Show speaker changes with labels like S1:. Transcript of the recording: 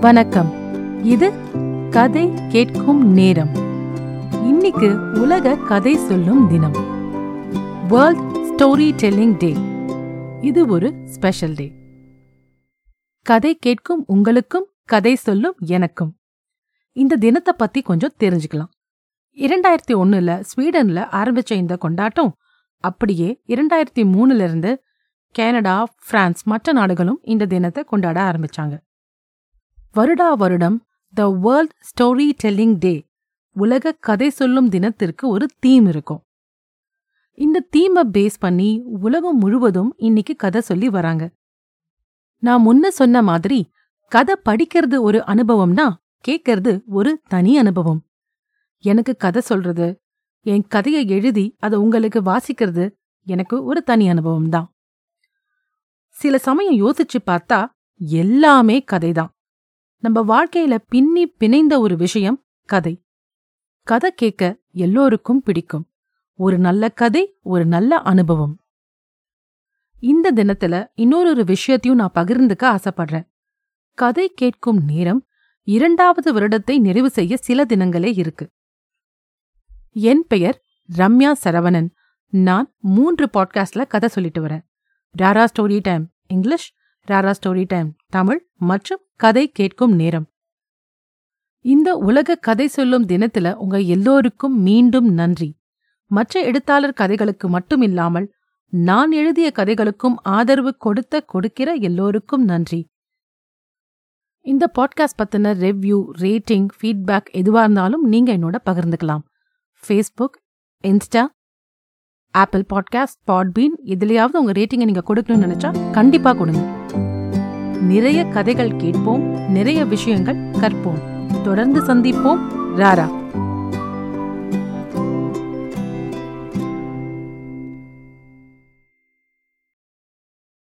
S1: வணக்கம். இது கதை கேட்கும் நேரம். இன்னைக்கு உலக கதை சொல்லும் தினம். வேர்ல்ட் ஸ்டோரி டெல்லிங் டே இது ஒரு ஸ்பெஷல் டே கதை கேட்கும் உங்களுக்கும் கதை சொல்லும் எனக்கும். இந்த தினத்தை பத்தி கொஞ்சம் தெரிஞ்சுக்கலாம். இரண்டாயிரத்தி ஒண்ணுல ஸ்வீடன்ல ஆரம்பிச்ச இந்த கொண்டாட்டம் அப்படியே இரண்டாயிரத்தி மூணுல இருந்து கனடா பிரான்ஸ் மற்ற நாடுகளும் இந்த தினத்தை கொண்டாட ஆரம்பிச்சாங்க. வருடா வருடம் the world story telling day உலக கதை சொல்லும் தினத்திற்கு ஒரு தீம் இருக்கும். இந்த தீமை பேஸ் பண்ணி உலகம் முழுவதும் இன்னைக்கு கதை சொல்லி வராங்க. நான் முன்ன சொன்ன மாதிரி கதை படிக்கிறது ஒரு அனுபவம்னா கேட்கறது ஒரு தனி அனுபவம். எனக்கு கதை சொல்றது என் கதையை எழுதி அதை உங்களுக்கு வாசிக்கிறது எனக்கு ஒரு தனி அனுபவம் தான் சில சமயம் யோசிச்சு பார்த்தா எல்லாமே கதைதான். நம்ம வாழ்க்கையில பின்னி பிணைந்த ஒரு விஷயம் கதை. கதை கேட்க எல்லோருக்கும் பிடிக்கும். ஒரு நல்ல கதை ஒரு நல்ல அனுபவம். இந்த தினத்துல இன்னொரு விஷயத்தையும் நான் பகிர்ந்துக்க ஆசைப்படுறேன். கதை கேட்கும் நேரம் இரண்டாவது வருடத்தை நிறைவு செய்ய சில தினங்களே இருக்கு. என் பெயர் ரம்யா சரவணன். நான் மூன்று பாட்காஸ்ட்ல கதை சொல்லிட்டு வரேன். Rara story time English. Rara story time Tamil மற்றும் கதை கேட்கும் நேரம். இந்த உலக கதை சொல்லும் தினத்துல உங்க எல்லோருக்கும் மீண்டும் நன்றி. மற்ற எழுத்தாளர் கதைகளுக்கு மட்டும் இல்லாமல் நான் எழுதிய கதைகளுக்கும் ஆதரவு கொடுத்த கொடுக்கிற எல்லோருக்கும் நன்றி. இந்த பாட்காஸ்ட் பத்தின ரெவ்யூ ரேட்டிங் ஃபீட்பேக் எதுவா இருந்தாலும் நீங்க என்னோட பகிர்ந்துக்கலாம். Facebook Insta Apple podcast Podbean இதுலயாவது உங்க ரேட்டிங்கை நீங்க கொடுக்கணும்னு நினைச்சா கண்டிப்பா கொடுங்க. நிறைய கதைகள் கேட்போம் நிறைய விஷயங்கள் கற்போம். தொடர்ந்து சந்திப்போம். ராரா.